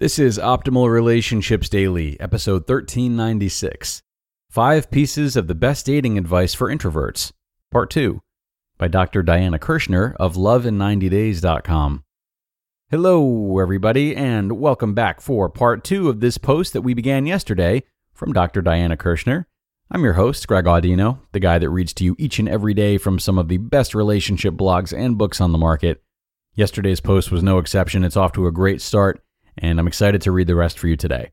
This is Optimal Relationships Daily, episode 1396 Five Pieces of the Best Dating Advice for Introverts, Part 2, by Dr. Diana Kirschner of loveiN90days.com. Hello, everybody, and welcome back for part two of this post that we began yesterday from Dr. Diana Kirschner. I'm your host, Greg Audino, the guy that reads to you each and every day from some of the best relationship blogs and books on the market. Yesterday's post was no exception. It's off to a great start and I'm excited to read the rest for you today.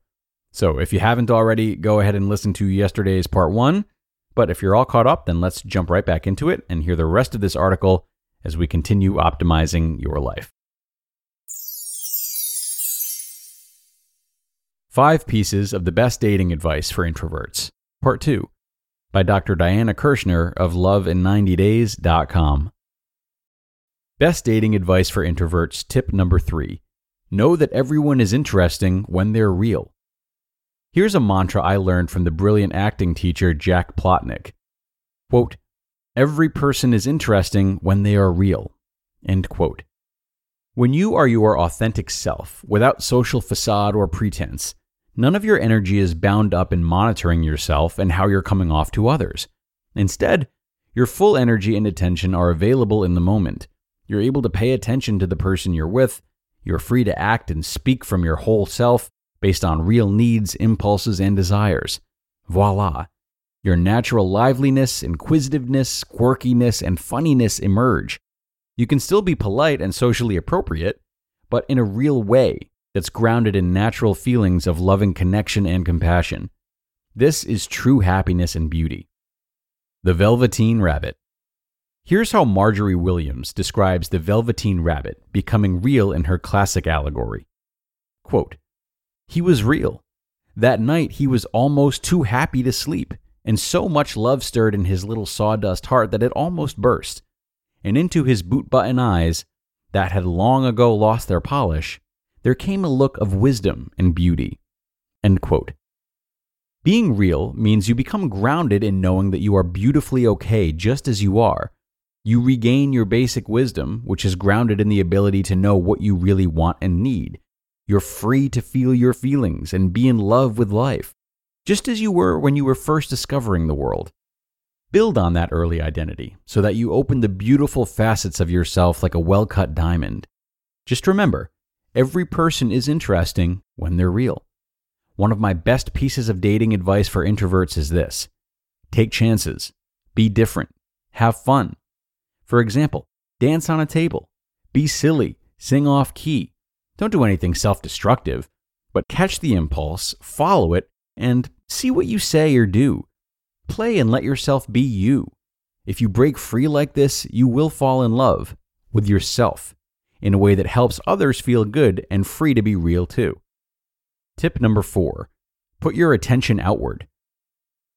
So if you haven't already, go ahead and listen to yesterday's part one. But if you're all caught up, then let's jump right back into it and hear the rest of this article as we continue optimizing your life. Five Pieces of the Best Dating Advice for Introverts, Part 2, by Dr. Diana Kirschner of loveiN90days.com. Best Dating Advice for Introverts, tip number three Know that everyone is interesting when they're real. Here's a mantra I learned from the brilliant acting teacher Jack Plotnick. Quote, Every person is interesting when they are real. End quote. When you are your authentic self, without social facade or pretense, none of your energy is bound up in monitoring yourself and how you're coming off to others. Instead, your full energy and attention are available in the moment. You're able to pay attention to the person you're with you're free to act and speak from your whole self based on real needs, impulses, and desires. Voila! Your natural liveliness, inquisitiveness, quirkiness, and funniness emerge. You can still be polite and socially appropriate, but in a real way that's grounded in natural feelings of loving connection and compassion. This is true happiness and beauty. The Velveteen Rabbit. Here's how Margery Williams describes the Velveteen Rabbit becoming real in her classic allegory. Quote, He was real. That night he was almost too happy to sleep, and so much love stirred in his little sawdust heart that it almost burst. And into his boot button eyes, that had long ago lost their polish, there came a look of wisdom and beauty. Being real means you become grounded in knowing that you are beautifully okay just as you are you regain your basic wisdom, which is grounded in the ability to know what you really want and need. You're free to feel your feelings and be in love with life, just as you were when you were first discovering the world. Build on that early identity so that you open the beautiful facets of yourself like a well cut diamond. Just remember, every person is interesting when they're real. One of my best pieces of dating advice for introverts is this take chances, be different, have fun for example, dance on a table, be silly, sing off key. Don't do anything self destructive, but catch the impulse, follow it, and see what you say or do. Play and let yourself be you. If you break free like this, you will fall in love with yourself in a way that helps others feel good and free to be real too. Tip number four put your attention outward.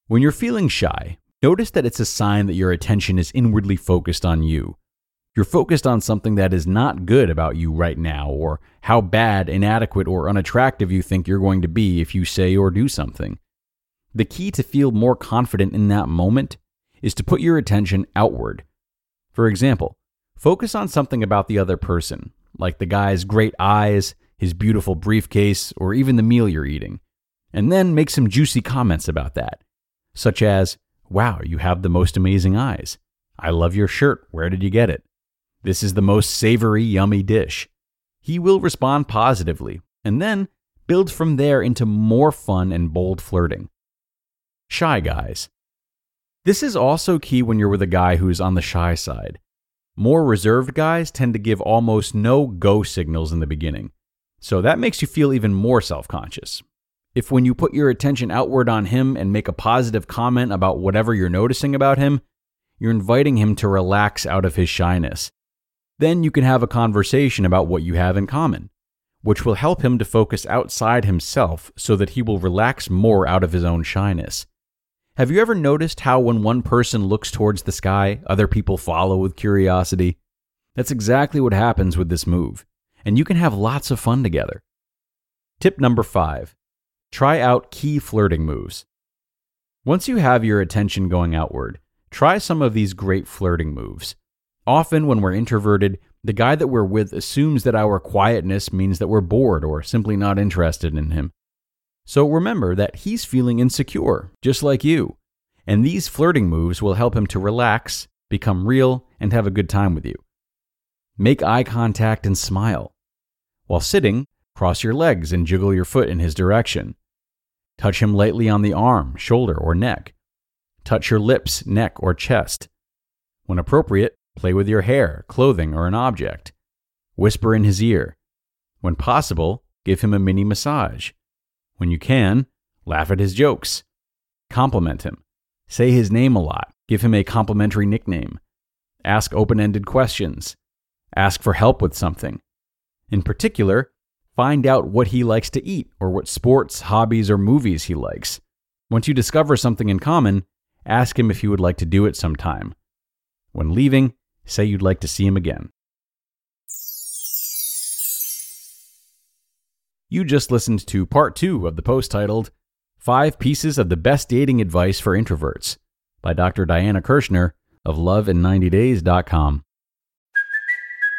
When you're feeling shy, Notice that it's a sign that your attention is inwardly focused on you. You're focused on something that is not good about you right now, or how bad, inadequate, or unattractive you think you're going to be if you say or do something. The key to feel more confident in that moment is to put your attention outward. For example, focus on something about the other person, like the guy's great eyes, his beautiful briefcase, or even the meal you're eating, and then make some juicy comments about that, such as, Wow, you have the most amazing eyes. I love your shirt. Where did you get it? This is the most savory, yummy dish. He will respond positively, and then build from there into more fun and bold flirting. Shy guys. This is also key when you're with a guy who's on the shy side. More reserved guys tend to give almost no go signals in the beginning, so that makes you feel even more self conscious. If when you put your attention outward on him and make a positive comment about whatever you're noticing about him, you're inviting him to relax out of his shyness. Then you can have a conversation about what you have in common, which will help him to focus outside himself so that he will relax more out of his own shyness. Have you ever noticed how when one person looks towards the sky, other people follow with curiosity? That's exactly what happens with this move, and you can have lots of fun together. Tip number five try out key flirting moves. Once you have your attention going outward, try some of these great flirting moves. Often, when we're introverted, the guy that we're with assumes that our quietness means that we're bored or simply not interested in him. So remember that he's feeling insecure, just like you. And these flirting moves will help him to relax, become real, and have a good time with you. Make eye contact and smile. While sitting, cross your legs and jiggle your foot in his direction. Touch him lightly on the arm, shoulder, or neck. Touch your lips, neck, or chest. When appropriate, play with your hair, clothing, or an object. Whisper in his ear. When possible, give him a mini massage. When you can, laugh at his jokes. Compliment him. Say his name a lot. Give him a complimentary nickname. Ask open ended questions. Ask for help with something. In particular, find out what he likes to eat or what sports, hobbies, or movies he likes. Once you discover something in common, ask him if he would like to do it sometime. When leaving, say you'd like to see him again. You just listened to part two of the post titled Five Pieces of the Best Dating Advice for Introverts by Dr. Diana Kirschner of loveiN90days.com.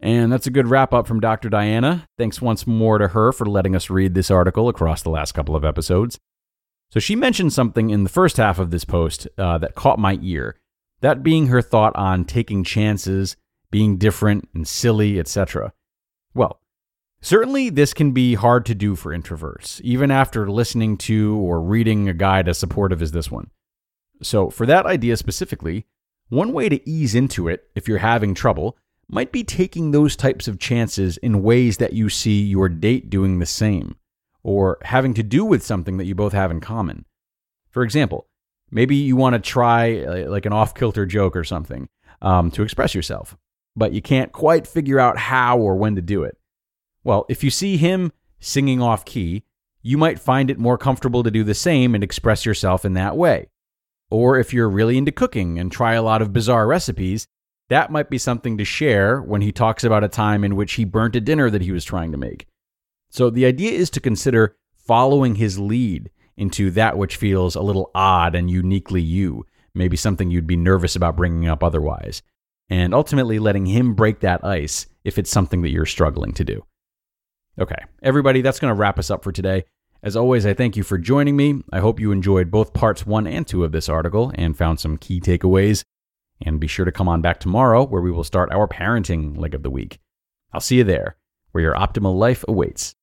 And that's a good wrap up from Dr. Diana. Thanks once more to her for letting us read this article across the last couple of episodes. So, she mentioned something in the first half of this post uh, that caught my ear that being her thought on taking chances, being different and silly, etc. Well, certainly this can be hard to do for introverts, even after listening to or reading a guide as supportive as this one. So, for that idea specifically, one way to ease into it if you're having trouble might be taking those types of chances in ways that you see your date doing the same, or having to do with something that you both have in common. For example, maybe you want to try like an off kilter joke or something um, to express yourself, but you can't quite figure out how or when to do it. Well, if you see him singing off key, you might find it more comfortable to do the same and express yourself in that way. Or if you're really into cooking and try a lot of bizarre recipes, that might be something to share when he talks about a time in which he burnt a dinner that he was trying to make. So the idea is to consider following his lead into that which feels a little odd and uniquely you, maybe something you'd be nervous about bringing up otherwise, and ultimately letting him break that ice if it's something that you're struggling to do. Okay, everybody, that's going to wrap us up for today. As always, I thank you for joining me. I hope you enjoyed both parts one and two of this article and found some key takeaways. And be sure to come on back tomorrow where we will start our parenting leg of the week. I'll see you there, where your optimal life awaits.